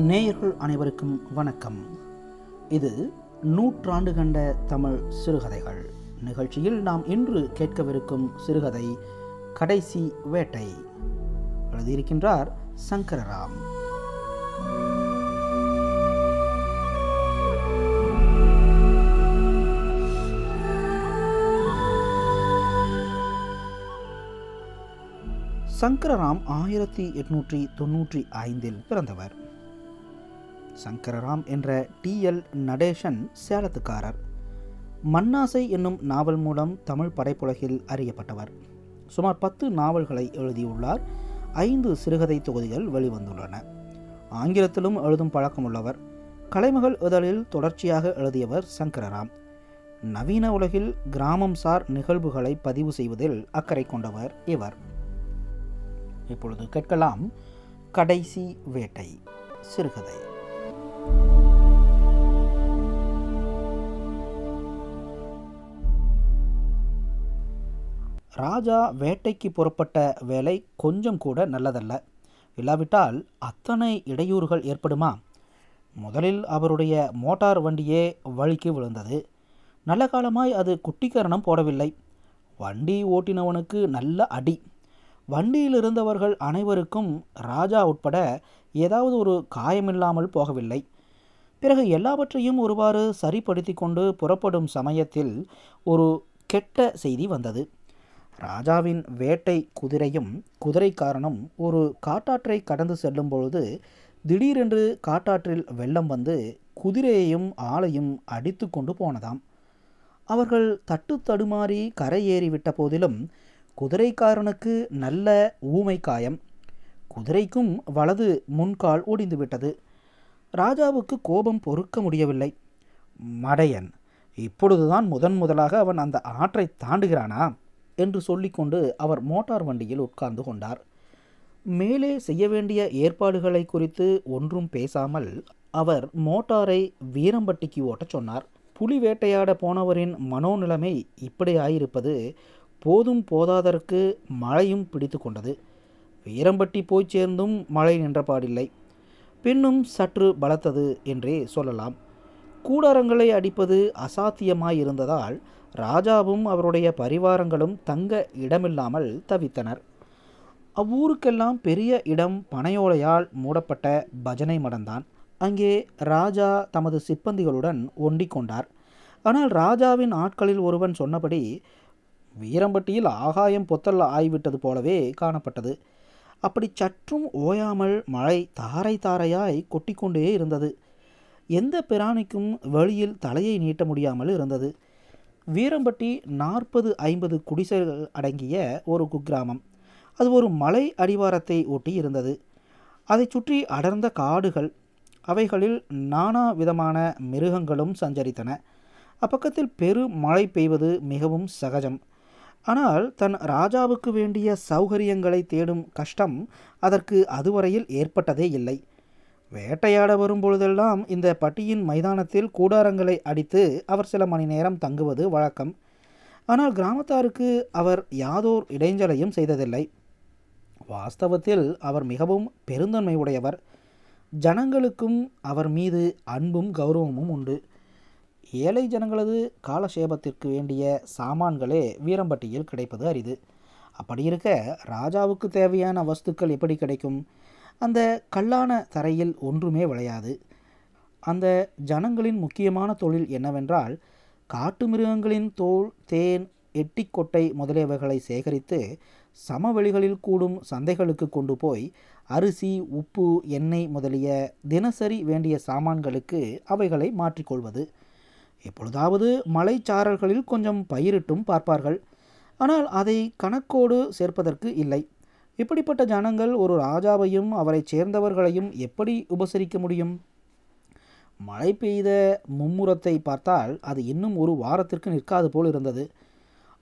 நேயர்கள் அனைவருக்கும் வணக்கம். இது நூற்றாண்டு கண்ட தமிழ் சிறுகதைகள். நிகழ்ச்சியில் நாம் இன்று கேட்கவிருக்கும் சிறுகதை கடைசி வேட்டை. எழுதியிருக்கின்றார் சங்கரராம். சங்கரராம் ஆயிரத்தி எட்நூற்றி தொன்னூற்றி ஐந்தில் பிறந்தவர். சங்கரராம் என்ற டி. எல். நடேசன் சேலத்துக்காரர். மண்ணாசை என்னும் நாவல் மூலம் தமிழ் படைப்புலகில் அறியப்பட்டவர். சுமார் பத்து நாவல்களை எழுதியுள்ளார். ஐந்து சிறுகதை தொகுதிகள் வெளிவந்துள்ளன. ஆங்கிலத்திலும் எழுதும் பழக்கமுள்ளவர். கலைமகள் இதழில் தொடர்ச்சியாக எழுதியவர் சங்கரராம். நவீன உலகில் கிராமம் சார் நிகழ்வுகளை பதிவு செய்வதில் அக்கறை கொண்டவர் இவர். இப்பொழுது கேட்கலாம். கடைசி வேட்டை. சிறுகதை. ராஜா வேட்டைக்கு புறப்பட்ட வேலை கொஞ்சம் கூட நல்லதல்ல. இல்லாவிட்டால் அத்தனை இடையூறுகள் ஏற்படுமா? முதலில் அவருடைய மோட்டார் வண்டியே வழிக்கு விழுந்தது. நல்ல காலமாய் அது குட்டிக்கரணம் போடவில்லை. வண்டி ஓட்டினவனுக்கு நல்ல அடி. வண்டியில் இருந்தவர்கள் அனைவருக்கும் ராஜா உட்பட ஏதாவது ஒரு காயமில்லாமல் போகவில்லை. பிறகு எல்லாவற்றையும் ஒருவாறு சரிப்படுத்தி கொண்டு புறப்படும் சமயத்தில் ஒரு கெட்ட செய்தி வந்தது. ராஜாவின் வேட்டை குதிரையும் குதிரைக்காரனும் ஒரு காட்டாற்றை கடந்து செல்லும் பொழுது திடீரென்று காட்டாற்றில் வெள்ளம் வந்து குதிரையையும் ஆளையும் அடித்து கொண்டு போனதாம். அவர்கள் தட்டு தடுமாறி கரையேறிவிட்ட போதிலும் குதிரைக்காரனுக்கு நல்ல ஊமை காயம் குதிரைக்கும் வலது முன்கால் ஒடிந்துவிட்டது. ராஜாவுக்கு கோபம் பொறுக்க முடியவில்லை. மடையன் இப்பொழுதுதான் முதன் முதலாக அவன் அந்த ஆற்றை தாண்டுகிறானா? என்று சொல்லிக்கொண்டு அவர் மோட்டார் வண்டியில் உட்கார்ந்து கொண்டார். மேலே செய்ய வேண்டிய ஏற்பாடுகளை குறித்து ஒன்றும் பேசாமல் அவர் மோட்டாரை வீரம்பட்டிக்கு ஓட்டச் சொன்னார். புலி வேட்டையாட போனவரின் மனோநிலைமை இப்படி ஆயிருப்பது போதும் போதாதற்கு மழையும் பிடித்து கொண்டது. வீரம்பட்டி போய் சேர்ந்தும் மழை நின்றபாடில்லை. பின்னும் சற்று பலத்தது என்றே சொல்லலாம். கூடாரங்களை அடிப்பது அசாத்தியமாயிருந்ததால் ராஜாவும் அவருடைய பரிவாரங்களும் தங்க இடமில்லாமல் தவித்தனர். அவ்வூருக்கெல்லாம் பெரிய இடம் பனையோலையால் மூடப்பட்ட பஜனை மடம்தான் அங்கே ராஜா தமது சிப்பந்திகளுடன் ஒண்டிக் கொண்டார். ஆனால் ராஜாவின் ஆட்களில் ஒருவன் சொன்னபடி வீரம்பட்டியில் ஆகாயம் பொத்தல் ஆய்விட்டது போலவே காணப்பட்டது. அப்படி சற்றும் ஓயாமல் மழை தாரை தாரையாய் கொட்டிக்கொண்டே இருந்தது. எந்த பிராணிக்கும் வெளியில் தலையை நீட்ட முடியாமல் இருந்தது. வீரம்பட்டி நாற்பது ஐம்பது குடிசைகள் அடங்கிய ஒரு குக்கிராமம். அது ஒரு மலை அடிவாரத்தை ஒட்டி இருந்தது. அதை சுற்றி அடர்ந்த காடுகள் அவைகளில் நானா விதமான மிருகங்களும் சஞ்சரித்தன. அப்பக்கத்தில் பெரு மழை பெய்வது மிகவும் சகஜம். ஆனால் தன் ராஜாவுக்கு வேண்டிய சௌகரியங்களை தேடும் கஷ்டம் அதற்கு அதுவரையில் ஏற்பட்டதே இல்லை. வேட்டையாட வரும்பொழுதெல்லாம் இந்த பட்டியின் மைதானத்தில் கூடாரங்களை அடித்து அவர் சில மணி நேரம் தங்குவது வழக்கம். ஆனால் கிராமத்தாருக்கு அவர் யாதோர் இடைஞ்சலையும் செய்ததில்லை. வாஸ்தவத்தில் அவர் மிகவும் பெருந்தன்மை உடையவர் ஜனங்களுக்கும் அவர் மீது அன்பும் கௌரவமும் உண்டு. ஏழை ஜனங்களது காலசேபத்திற்கு வேண்டிய சாமான்களே வீரம்பட்டியில் கிடைப்பது அரிது. அப்படி இருக்க ராஜாவுக்கு தேவையான வஸ்துக்கள் எப்படி கிடைக்கும்? அந்த கல்லான தரையில் ஒன்றுமே விளையாது. அந்த ஜனங்களின் முக்கியமான தொழில் என்னவென்றால் காட்டு மிருகங்களின் தோல் தேன் எட்டிக்கொட்டை முதலியவைகளை சேகரித்து சமவெளிகளில் கூடும் சந்தைகளுக்கு கொண்டு போய் அரிசி உப்பு எண்ணெய் முதலிய தினசரி வேண்டிய சாமான்களுக்கு அவைகளை மாற்றிக்கொள்வது. எப்பொழுதாவது மலைச்சாரல்களில் கொஞ்சம் பயிரிட்டும் பார்ப்பார்கள். ஆனால் அதை கணக்கோடு சேர்ப்பதற்கு இல்லை. இப்படிப்பட்ட ஜனங்கள் ஒரு ராஜாவையும் அவரைச் சேர்ந்தவர்களையும் எப்படி உபசரிக்க முடியும்? மழை பெய்த மும்முரத்தை பார்த்தால் அது இன்னும் ஒரு வாரத்திற்கு நிற்காது போல் இருந்தது.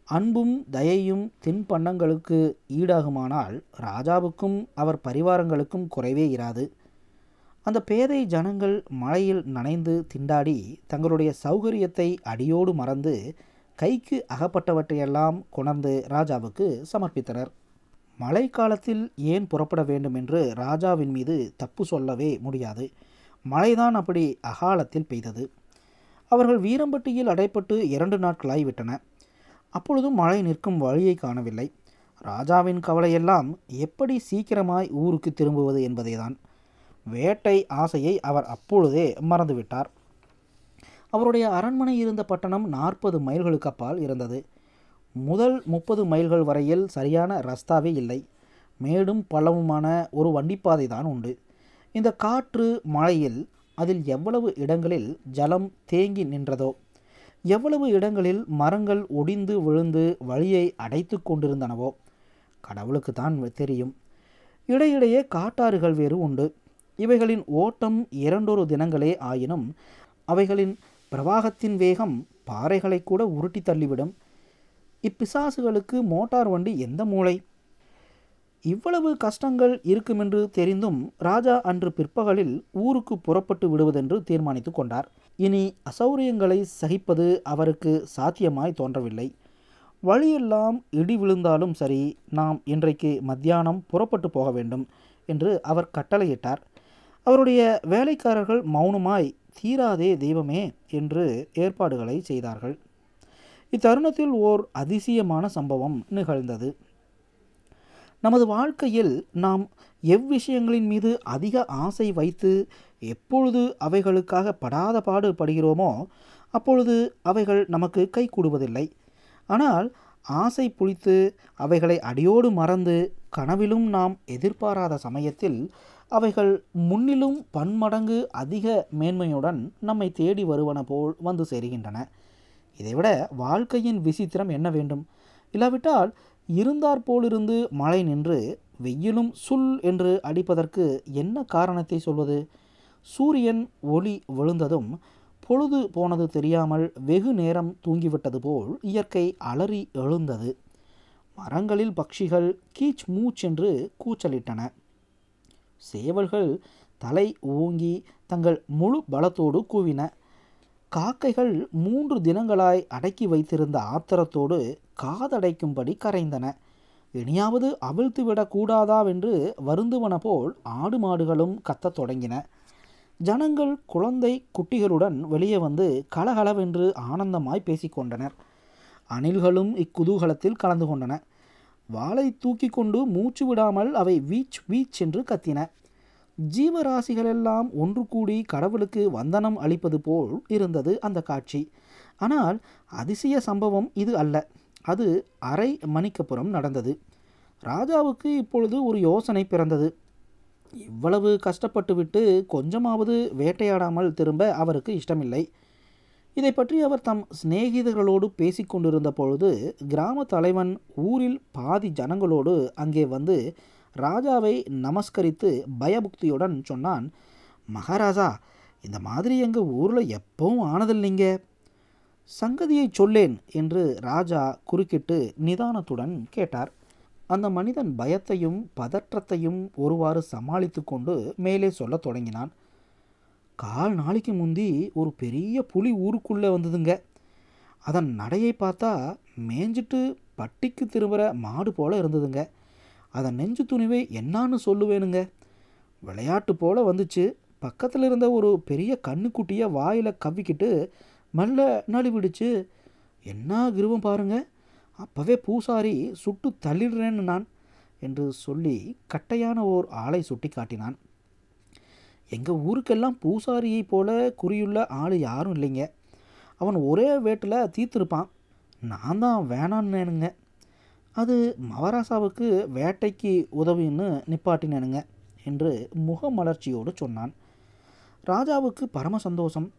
அன்பும் தயையும் தின்பண்டங்களுக்கு ஈடாகுமானால் ராஜாவுக்கும் அவர் பரிவாரங்களுக்கும் குறைவே இராது. அந்த பேதை ஜனங்கள் மழையில் நனைந்து திண்டாடி தங்களுடைய சௌகரியத்தை அடியோடு மறந்து கைக்கு அகப்பட்டவற்றையெல்லாம் கொணர்ந்து ராஜாவுக்கு சமர்ப்பித்தனர். மழைக்காலத்தில் ஏன் புறப்பட வேண்டும் என்று ராஜாவின் மீது தப்பு சொல்லவே முடியாது. மழைதான் அப்படி அகாலத்தில் பெய்தது. அவர்கள் வீரம்பட்டியில் அடைப்பட்டு இரண்டு நாட்களாய் விட்டன. அப்பொழுதும் மழை நிற்கும் வழியை காணவில்லை. ராஜாவின் கவலையெல்லாம் எப்படி சீக்கிரமாய் ஊருக்கு திரும்புவது என்பதேதான். வேட்டை ஆசையை அவர் அப்பொழுதே மறந்துவிட்டார். அவருடைய அரண்மனை இருந்த பட்டணம் நாற்பது மைல்களுக்கு அப்பால் இருந்தது. முதல் முப்பது மைல்கள் வரையில் சரியான ரஸ்தாவே இல்லை. மேடும் பள்ளமுமான ஒரு வண்டிப்பாதை தான் உண்டு. இந்த காற்று மழையில் அதில் எவ்வளவு இடங்களில் ஜலம் தேங்கி நின்றதோ எவ்வளவு இடங்களில் மரங்கள் ஒடிந்து விழுந்து வழியை அடைத்து கொண்டிருந்தனவோ கடவுளுக்கு தான் தெரியும். இடையிடையே காட்டாறுகள் வேறு உண்டு. இவைகளின் ஓட்டம் இரண்டொரு தினங்களே ஆயினும் அவைகளின் பிரவாகத்தின் வேகம் பாறைகளை கூட உருட்டி தள்ளிவிடும். இப்பிசாசுகளுக்கு மோட்டார் வண்டி எந்த மூளை? இவ்வளவு கஷ்டங்கள் இருக்குமென்று தெரிந்தும் ராஜா அன்று பிற்பகலில் ஊருக்கு புறப்பட்டு விடுவதென்று தீர்மானித்து கொண்டார். இனி அசௌரியங்களை சகிப்பது அவருக்கு சாத்தியமாய் தோன்றவில்லை. வழியெல்லாம் இடி விழுந்தாலும் சரி நாம் இன்றைக்கு மத்தியானம் புறப்பட்டு போக வேண்டும் என்று அவர் கட்டளையிட்டார். அவருடைய வேலைக்காரர்கள் மௌனமாய் தீராதே தெய்வமே என்று ஏற்பாடுகளை செய்தார்கள். இத்தருணத்தில் ஓர் அதிசயமான சம்பவம் நிகழ்ந்தது. நமது வாழ்க்கையில் நாம் எவ்விஷயங்களின் மீது அதிக ஆசை வைத்து எப்பொழுது அவைகளுக்காக படாத பாடு படுகிறோமோ அப்பொழுது அவைகள் நமக்கு கை கூடுவதில்லை. ஆனால் ஆசை புளித்து அவைகளை அடியோடு மறந்து கனவிலும் நாம் எதிர்பாராத சமயத்தில் அவைகள் முன்னிலும் பன்மடங்கு அதிக மேன்மையுடன் நம்மை தேடி வருவன போல் வந்து சேருகின்றன. இதைவிட வாழ்க்கையின் விசித்திரம் என்ன வேண்டும்? இல்லாவிட்டால் இருந்தாற் போலிருந்து மழை நின்று வெயிலும் சுல் என்று அடிப்பதற்கு என்ன காரணத்தை சொல்வது? சூரியன் ஒளி விழுந்ததும் பொழுது போனது தெரியாமல் வெகு நேரம் தூங்கிவிட்டது போல் இயற்கை அலறி எழுந்தது. மரங்களில் பட்சிகள் கீச் மூச் என்று கூச்சலிட்டன. சேவல்கள் தலை ஓங்கி தங்கள் முழு பலத்தோடு கூவின. காக்கைகள் மூன்று தினங்களாய் அடக்கி வைத்திருந்த ஆத்திரத்தோடு காதடைக்கும்படி கரைந்தன. இனியாவது அவிழ்த்துவிடக் கூடாதாவென்று வருந்துவன போல் ஆடு மாடுகளும் கத்தத் தொடங்கின. ஜனங்கள் குழந்தை குட்டிகளுடன் வெளியே வந்து கலகலவென்று ஆனந்தமாய் பேசிக்கொண்டனர் அணில்களும் இக்குதூகலத்தில் கலந்து கொண்டன. வாளை தூக்கி கொண்டு மூச்சு விடாமல் அவை வீச் வீச் என்று கத்தின. ஜீவராசிகளெல்லாம் ஒன்று கூடி கடவுளுக்கு வந்தனம் அளிப்பது போல் இருந்தது அந்த காட்சி. ஆனால் அதிசய சம்பவம் இது அல்ல. அது அரை மணிக்கப்புறம் நடந்தது. ராஜாவுக்கு இப்பொழுது ஒரு யோசனை பிறந்தது. இவ்வளவு கஷ்டப்பட்டுவிட்டு கொஞ்சமாவது வேட்டையாடாமல் திரும்ப அவருக்கு இஷ்டமில்லை. இதை பற்றி அவர் தம் சிநேகிதர்களோடு பேசிக்கொண்டிருந்த பொழுது கிராம தலைவன் ஊரில் பாதி ஜனங்களோடு அங்கே வந்து ராஜாவை நமஸ்கரித்து பயபுக்தியுடன் சொன்னான் மகாராஜா இந்த மாதிரி எங்கள் ஊரில் எப்பவும் ஆனதில்லைங்க. சங்கதியை சொல்லேன் என்று ராஜா குறுக்கிட்டு நிதானத்துடன் கேட்டார். அந்த மனிதன் பயத்தையும் பதற்றத்தையும் ஒருவாறு சமாளித்து கொண்டு மேலே சொல்லத் தொடங்கினான். கால் நாளைக்கு முந்தி ஒரு பெரிய புலி ஊருக்குள்ளே வந்ததுங்க. அதன் நடையை பார்த்தா மேய்ஞ்சிட்டு பட்டிக்கு திரும்புகிற மாடு போல் இருந்ததுங்க. அதன் நெஞ்சு துணிவை என்னான்னு சொல்லுவேனுங்க. விளையாட்டு போல் வந்துச்சு. பக்கத்தில் இருந்த ஒரு பெரிய கண்ணுக்குட்டியை வாயில் கவ்விக்கிட்டு மெல்ல நழுவிடுச்சு. என்ன கிருவம் பாருங்க. அப்போவே பூசாரி சுட்டு தள்ளிடுறேன்னு நான் என்று சொல்லி கட்டையான ஓர் ஆளை சுட்டி காட்டினான் எங்கள் ஊருக்கெல்லாம் பூசாரியை போல குறியுள்ள ஆள் யாரும் இல்லைங்க. அவன் ஒரே வேட்டில் தீர்த்திருப்பான். நான் தான் வேணான்னேனுங்க அது மவராசாவுக்கு வேட்டைக்கு உதவின்னு நிப்பாட்டினேனுங்க என்று முகமலர்ச்சியோடு சொன்னான். ராஜாவுக்கு பரம சந்தோஷம்.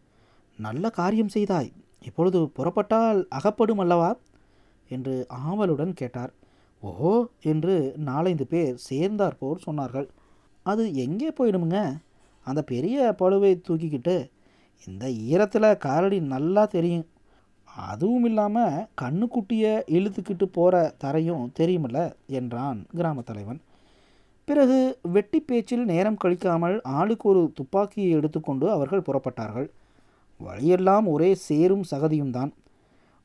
நல்ல காரியம் செய்தாய். இப்பொழுது புறப்பட்டால் அகப்படும் அல்லவா? என்று ஆவலுடன் கேட்டார். ஓஹோ என்று நாலந்து பேர் சேர்ந்தாற்போர் சொன்னார்கள். அது எங்கே போயிடுமுங்க? அந்த பெரிய பழுவை தூக்கிக்கிட்டு இந்த ஈரத்தில் காலடி நல்லா தெரியும். அதுவும் இல்லாமல் கண்ணுக்குட்டியை இழுத்துக்கிட்டு போகிற தரையும் தெரியுமில்ல என்றான் கிராம தலைவன். பிறகு வெட்டி பேச்சில் நேரம் கழிக்காமல் ஆளுக்கு ஒரு துப்பாக்கியை எடுத்துக்கொண்டு அவர்கள் புறப்பட்டார்கள். வழியெல்லாம் ஒரே சேரும் சகதியும் தான்.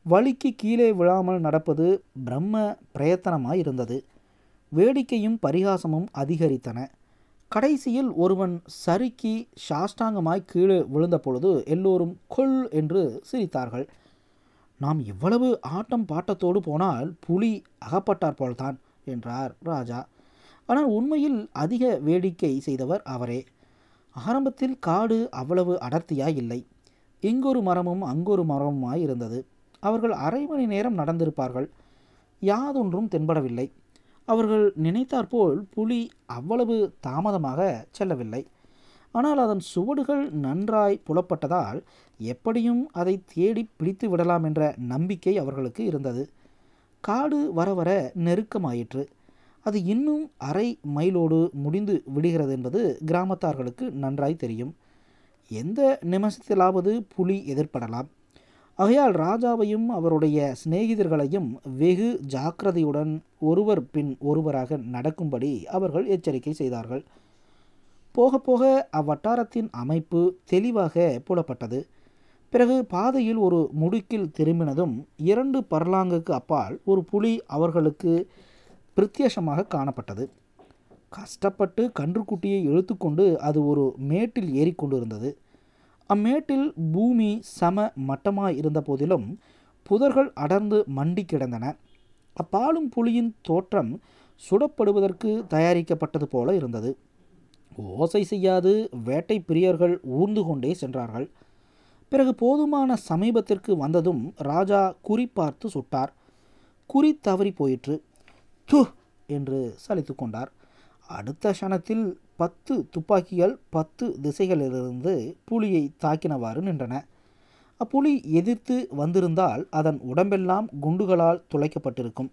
வழிக்கு கீழே விழாமல் நடப்பது பிரம்ம பிரயத்தனமாய் இருந்தது. வேடிக்கையும் பரிகாசமும் அதிகரித்தன. கடைசியில் ஒருவன் சறுக்கி சாஷ்டாங்கமாய் கீழே விழுந்த பொழுது எல்லோரும் கொல் என்று சிரித்தார்கள். நாம் இவ்வளவு ஆட்டம் பாட்டத்தோடு போனால் புலி அகப்பட்டார் போல்தான் என்றார் ராஜா. ஆனால் உண்மையில் அதிக வேடிக்கை செய்தவர் அவரே. ஆரம்பத்தில் காடு அவ்வளவு அடர்த்தியாய் இல்லை. இங்கொரு மரமும் அங்கொரு மரமுமாய் இருந்தது. அவர்கள் அரை மணி நேரம் நடந்திருப்பார்கள். யாதொன்றும் தென்படவில்லை. அவர்கள் நினைத்தாற்போல் புலி அவ்வளவு தாமதமாக செல்லவில்லை. ஆனால் அதன் சுவடுகள் நன்றாய் புலப்பட்டதால் எப்படியும் அதை தேடி பிடித்து விடலாம் என்ற நம்பிக்கை அவர்களுக்கு இருந்தது. காடு வர வர நெருக்கமாயிற்று. அது இன்னும் அரை மைலோடு முடிந்து விடுகிறது என்பது கிராமத்தார்களுக்கு நன்றாய் தெரியும். எந்த நிமிஷத்திலாவது புலி எதிர்படலாம் ஆகையால் ராஜாவையும் அவருடைய சிநேகிதர்களையும் வெகு ஜாக்கிரதையுடன் ஒருவர் பின் ஒருவராக நடக்கும்படி அவர்கள் எச்சரிக்கை செய்தார்கள். போக போக அவ்வட்டாரத்தின் அமைப்பு தெளிவாக புலப்பட்டது. பிறகு பாதையில் ஒரு முடுக்கில் திரும்பினதும் இரண்டு பர்லாங்குக்கு அப்பால் ஒரு புலி அவர்களுக்கு பிரத்யேஷமாக காணப்பட்டது. கஷ்டப்பட்டு கன்றுக்குட்டியை இழுத்துக்கொண்டு அது ஒரு மேட்டில் ஏறிக்கொண்டிருந்தது. அம்மேட்டில் பூமி சம மட்டமாய் இருந்த போதிலும் புதர்கள் அடர்ந்து மண்டி கிடந்தன. அப்பாலும் புலியின் தோற்றம் சுடப்படுவதற்கு தயாரிக்கப்பட்டது போல இருந்தது. ஓசை செய்யாது வேட்டை பிரியர்கள் ஊர்ந்து கொண்டே சென்றார்கள். பிறகு போதுமான சமீபத்திற்கு வந்ததும் ராஜா குறி பார்த்து சுட்டார். குறி தவறி போயிற்று. து என்று சலித்து கொண்டார். அடுத்த க்ஷணத்தில் பத்து துப்பாக்கிகள் பத்து திசைகளிலிருந்து புலியை தாக்கினவாறு நின்றன. அப்புலி எதிர்த்து வந்திருந்தால் அதன் உடம்பெல்லாம் குண்டுகளால் துளைக்கப்பட்டிருக்கும்.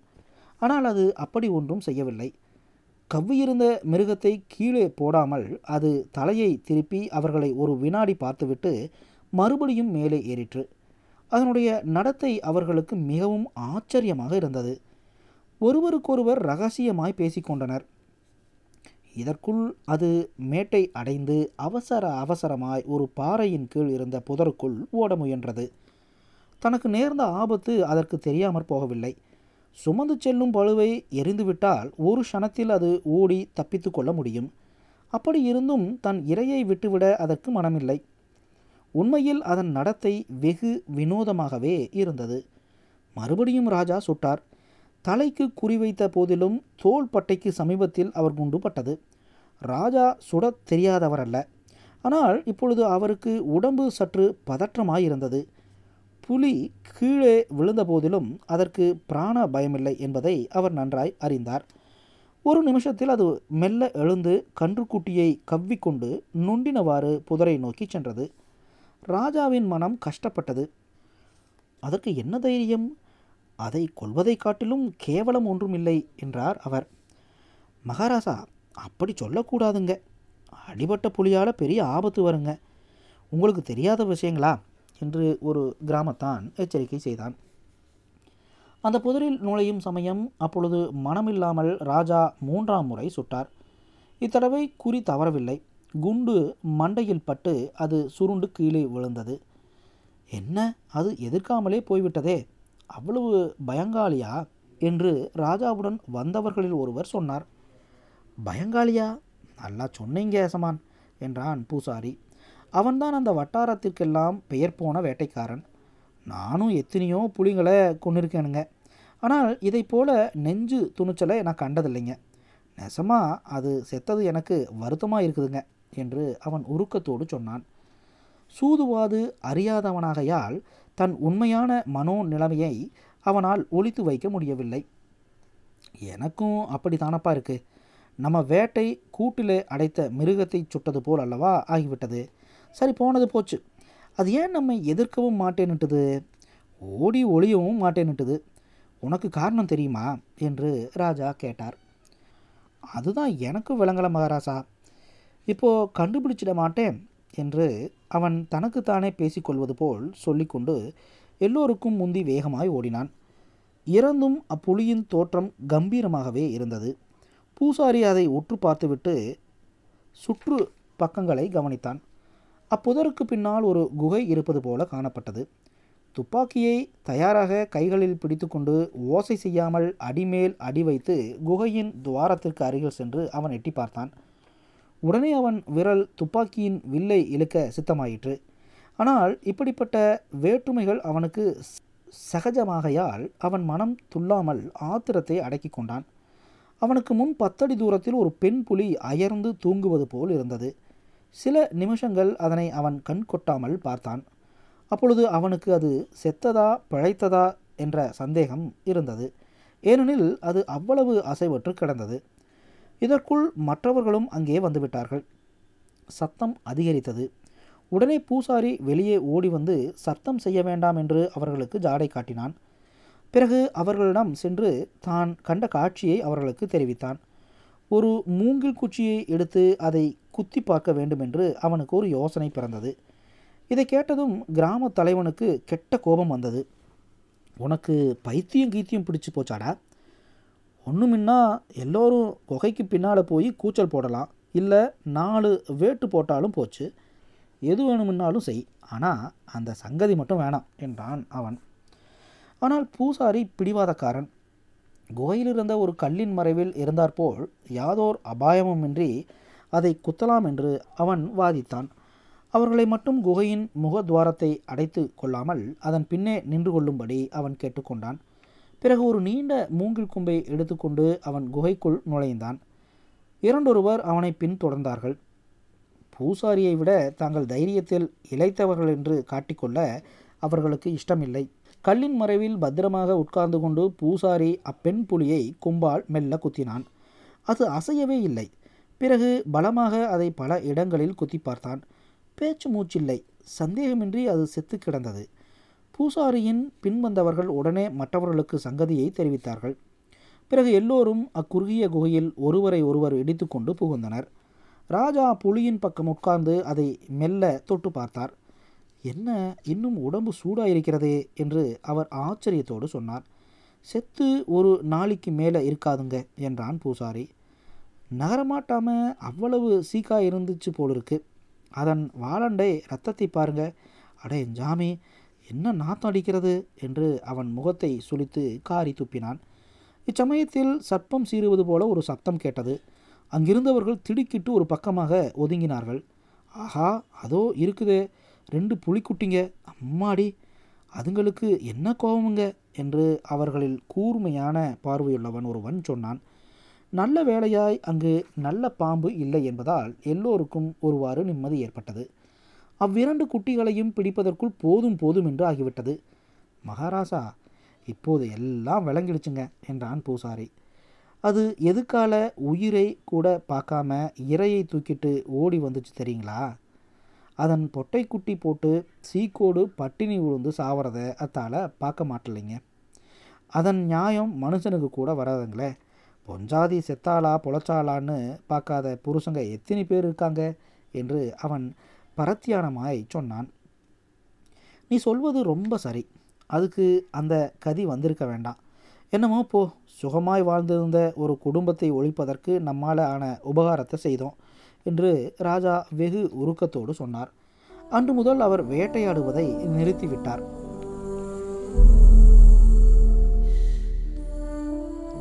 ஆனால் அது அப்படி ஒன்றும் செய்யவில்லை. கவ்வியிருந்த மிருகத்தை கீழே போடாமல் அது தலையை திருப்பி அவர்களை ஒரு வினாடி பார்த்துவிட்டு மறுபடியும் மேலே ஏறிற்று. அதனுடைய நடத்தை அவர்களுக்கு மிகவும் ஆச்சரியமாக இருந்தது. ஒருவருக்கொருவர் ரகசியமாய் பேசிக்கொண்டனர். இதற்குள் அது மேட்டை அடைந்து அவசர அவசரமாய் ஒரு பாறையின் கீழ் இருந்த புதருக்குள் ஓட முயன்றது. தனக்கு நேர்ந்த ஆபத்து அதற்கு தெரியாமற் போகவில்லை. சுமந்து செல்லும் பழுவை எரிந்துவிட்டால் ஒரு க்ஷணத்தில் அது ஓடி தப்பித்து கொள்ள முடியும். அப்படி இருந்தும் தன் இரையை விட்டுவிட அதற்கு மனமில்லை. உண்மையில் அதன் நடத்தை வெகு வினோதமாகவே இருந்தது. மறுபடியும் ராஜா சுட்டார். தலைக்கு குறிவைத்த போதிலும் தோள் பட்டைக்கு சமீபத்தில் அவர் குண்டு பட்டது ராஜா சுடத் தெரியாதவர் அல்ல ஆனால் இப்பொழுது அவருக்கு உடம்பு சற்று பதற்றமாயிருந்தது. புலி கீழே விழுந்த போதிலும் அதற்கு பிராண பயமில்லை என்பதை அவர் நன்றாய் அறிந்தார். ஒரு நிமிஷத்தில் அது மெல்ல எழுந்து கன்றுக்குட்டியை கவ்விக்கொண்டு நொண்டினவாறு புதரை நோக்கி சென்றது. ராஜாவின் மனம் கஷ்டப்பட்டது. அதற்கு என்ன தைரியம்? அதை கொல்வதை காட்டிலும் கேவலம் ஒன்றும் இல்லை என்றார் அவர். மகாராசா அப்படி சொல்லக்கூடாதுங்க. அடிபட்ட புலியால் பெரிய ஆபத்து வருங்க. உங்களுக்கு தெரியாத விஷயங்களா? என்று ஒரு கிராமத்தான் எச்சரிக்கை செய்தான். அந்த புதரில் நுழையும் சமயம் அப்பொழுது மனமில்லாமல் ராஜா மூன்றாம் முறை சுட்டார். இத்தடவை குறி தவறவில்லை. குண்டு மண்டையில் பட்டு அது சுருண்டு கீழே விழுந்தது. என்ன? அது எதிர்க்காமலே போய்விட்டதே? அவ்வளவு பயங்காளியா? என்று ராஜாவுடன் வந்தவர்களில் ஒருவர் சொன்னார். பயங்காளியா? நல்லா சொன்னீங்க ஏசமான் என்றான் பூசாரி. அவன்தான் அந்த வட்டாரத்திற்கெல்லாம் பெயர் போன வேட்டைக்காரன். நானும் எத்தனையோ புலிங்களை கொண்டிருக்கேனுங்க ஆனால் இதை போல நெஞ்சு துணிச்சலை நான் கண்டதில்லைங்க. நெசமாக அது செத்தது எனக்கு வருத்தமாக இருக்குதுங்க என்று அவன் உருக்கத்தோடு சொன்னான். சூதுவாது அறியாதவனாகையால் தன் உண்மையான மனோ நிலைமையை அவனால் ஒழித்து வைக்க முடியவில்லை. எனக்கும் அப்படி தானப்பா இருக்கு. நம்ம வேட்டை கூட்டிலே அடைத்த மிருகத்தை சுட்டது போல் அல்லவா ஆகிவிட்டது. சரி போனது போச்சு. அது ஏன் நம்மை எதிர்க்கவும் மாட்டேன்னுட்டுது? ஓடி ஒளியவும் மாட்டேன்னுட்டுது. உனக்கு காரணம் தெரியுமா? என்று ராஜா கேட்டார். அதுதான் எனக்கும் விளங்கல மகாராசா. இப்போது கண்டுபிடிச்சிட மாட்டேன். என்று அவன் தனக்குத்தானே பேசிக்கொள்வது போல் சொல்லிக்கொண்டு எல்லோருக்கும் முந்தி வேகமாய் ஓடினான். இறந்தும் அப்புலியின் தோற்றம் கம்பீரமாகவே இருந்தது. பூசாரி அதை உற்று பார்த்துவிட்டு சுற்று பக்கங்களை கவனித்தான். அப்புதருக்கு பின்னால் ஒரு குகை இருப்பது போல காணப்பட்டது. துப்பாக்கியை தயாராக கைகளில் பிடித்துக்கொண்டு ஓசை செய்யாமல் அடிமேல் அடி வைத்து குகையின் துவாரத்திற்கு அருகில் சென்று அவன் எட்டி பார்த்தான். உடனே அவன் விரல் துப்பாக்கியின் வில்லை இழுக்க சித்தமாயிற்று. ஆனால் இப்படிப்பட்ட வேற்றுமைகள் அவனுக்கு சகஜமாகையால் அவன் மனம் துள்ளாமல் ஆத்திரத்தை அடக்கி கொண்டான். அவனுக்கு முன் பத்தடி தூரத்தில் ஒரு பெண் புலி அயர்ந்து தூங்குவது போல் இருந்தது. சில நிமிஷங்கள் அதனை அவன் கண் கொட்டாமல் பார்த்தான். அப்பொழுது அவனுக்கு அது செத்ததா பிழைத்ததா என்ற சந்தேகம் இருந்தது. ஏனெனில் அது அவ்வளவு அசைவற்று கிடந்தது. இதற்குள் மற்றவர்களும் அங்கே வந்துவிட்டார்கள். சத்தம் அதிகரித்தது. உடனே பூசாரி வெளியே ஓடி வந்து சத்தம் செய்ய வேண்டாம் என்று அவர்களுக்கு ஜாடை காட்டினான். பிறகு அவர்களிடம் சென்று தான் கண்ட காட்சியை அவர்களுக்கு தெரிவித்தான். ஒரு மூங்கில் குச்சியை எடுத்து அதை குத்தி பார்க்க வேண்டும் என்று அவனுக்கு ஒரு யோசனை பிறந்தது. இதை கேட்டதும் கிராம தலைவனுக்கு கெட்ட கோபம் வந்தது. உனக்கு பைத்தியம் கீத்தியம் பிடிச்சு போச்சாடா? ஒன்றுமின்னா எல்லோரும் குகைக்கு பின்னால் போய் கூச்சல் போடலாம். இல்லை நாலு வேட்டு போட்டாலும் போச்சு. எது வேணுமுன்னாலும் செய். ஆனால் அந்த சங்கதி மட்டும் வேணாம் என்றான் அவன். ஆனால் பூசாரி பிடிவாதக்காரன். குகையில் இருந்த ஒரு கல்லின் மறைவில் இருந்தாற்போல் யாதோர் அபாயமுமின்றி அதை குத்தலாம் என்று அவன் வாதித்தான். அவர்களை மட்டும் குகையின் முகத்வாரத்தை அடைத்து கொள்ளாமல் அதன் பின்னே நின்று கொள்ளும்படி அவன் கேட்டுக்கொண்டான். பிறகு ஒரு நீண்ட மூங்கில் கும்பை எடுத்துக்கொண்டு அவன் குகைக்குள் நுழைந்தான். இரண்டொருவர் அவனை பின்தொடர்ந்தார்கள் பூசாரியை விட தாங்கள் தைரியத்தில் இழைத்தவர்கள் என்று காட்டிக்கொள்ள அவர்களுக்கு இஷ்டமில்லை. கல்லின் மறைவில் பத்திரமாக உட்கார்ந்து கொண்டு பூசாரி அப்பெண் புலியை கும்பால் மெல்ல குத்தினான். அது அசையவே இல்லை. பிறகு பலமாக அதை பல இடங்களில் குத்தி பார்த்தான். பேச்சு மூச்சில்லை. சந்தேகமின்றி அது செத்து கிடந்தது. பூசாரியின் பின்வந்தவர்கள் உடனே மற்றவர்களுக்கு சங்கதியை தெரிவித்தார்கள். பிறகு எல்லோரும் அக்குறுகிய குகையில் ஒருவரை ஒருவர் இடித்துக்கொண்டு புகுந்தனர். ராஜா புலியின் பக்கம் உட்கார்ந்து அதை மெல்ல தொட்டு பார்த்தார். என்ன இன்னும் உடம்பு சூடாயிருக்கிறதே? என்று அவர் ஆச்சரியத்தோடு சொன்னார். செத்து ஒரு நாளைக்கு மேலே இருக்காதுங்க என்றான் பூசாரி. நகரமாட்டாம அவ்வளவு சீக்கா இருந்துச்சு போலிருக்கு. அதன் வாழண்டை ரத்தத்தை பாருங்க. அடே ஜாமி என்ன நாத்தம் அடிக்கிறது? என்று அவன் முகத்தை சுழித்து காரி துப்பினான். இச்சமயத்தில் சர்ப்பம் சீறுவது போல ஒரு சத்தம் கேட்டது. அங்கிருந்தவர்கள் திடுக்கிட்டு ஒரு பக்கமாக ஒதுங்கினார்கள். ஆஹா அதோ இருக்குதே. ரெண்டு புலிக்குட்டிங்க. அம்மாடி. அதுங்களுக்கு என்ன கோபமுங்க? என்று அவர்களில் கூர்மையான பார்வையுள்ளவன் ஒருவன் சொன்னான். நல்ல வேளையாய் அங்கு நல்ல பாம்பு இல்லை என்பதால் எல்லோருக்கும் ஒருவாறு நிம்மதி ஏற்பட்டது. அவ்விரண்டு குட்டிகளையும் பிடிப்பதற்குள் போதும் போதும் என்று ஆகிவிட்டது. மகாராசா இப்போது எல்லாம் விளங்கிடுச்சுங்க என்றான் பூசாரி. அது எதுக்கால உயிரை கூட பார்க்காம இரையை தூக்கிட்டு ஓடி வந்துச்சு தெரியுங்களா? அதன் பொட்டை குட்டி போட்டு சீக்கோடு பட்டினி விழுந்து சாவறத அத்தால் பார்க்க மாட்டலைங்க. அதன் நியாயம் மனுஷனுக்கு கூட வராதுங்களே. பொஞ்சாதி செத்தாளா பொழைச்சாளான்னு பார்க்காத புருஷங்க எத்தனை பேர் இருக்காங்க? என்று அவன் பரத்தியானமாய் சொன்னான். நீ சொல்வது ரொம்ப சரி. அதுக்கு அந்த கதி வந்திருக்க வேண்டாம். என்னமோ போ. சுகமாய் வாழ்ந்திருந்த ஒரு குடும்பத்தை ஒழிப்பதற்கு நம்மால் ஆன உபகாரத்தை செய்தோம் என்று ராஜா வெகு உருக்கத்தோடு சொன்னார். அன்று முதல் அவர் வேட்டையாடுவதை நிறுத்திவிட்டார்.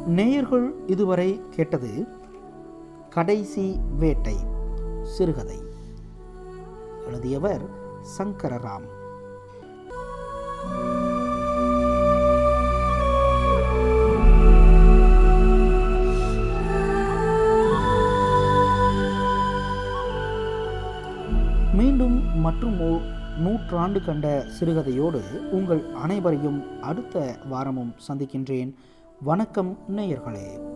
நேயர்கள் இதுவரை கேட்டது கடைசி வேட்டை சிறுகதை. எழுதியவர் சங்கரராம். மீண்டும் மற்றும் ஓர் நூற்றாண்டு கண்ட சிறுகதையோடு உங்கள் அனைவரையும் அடுத்த வாரமும் சந்திக்கின்றேன். வணக்கம் நேயர்களே.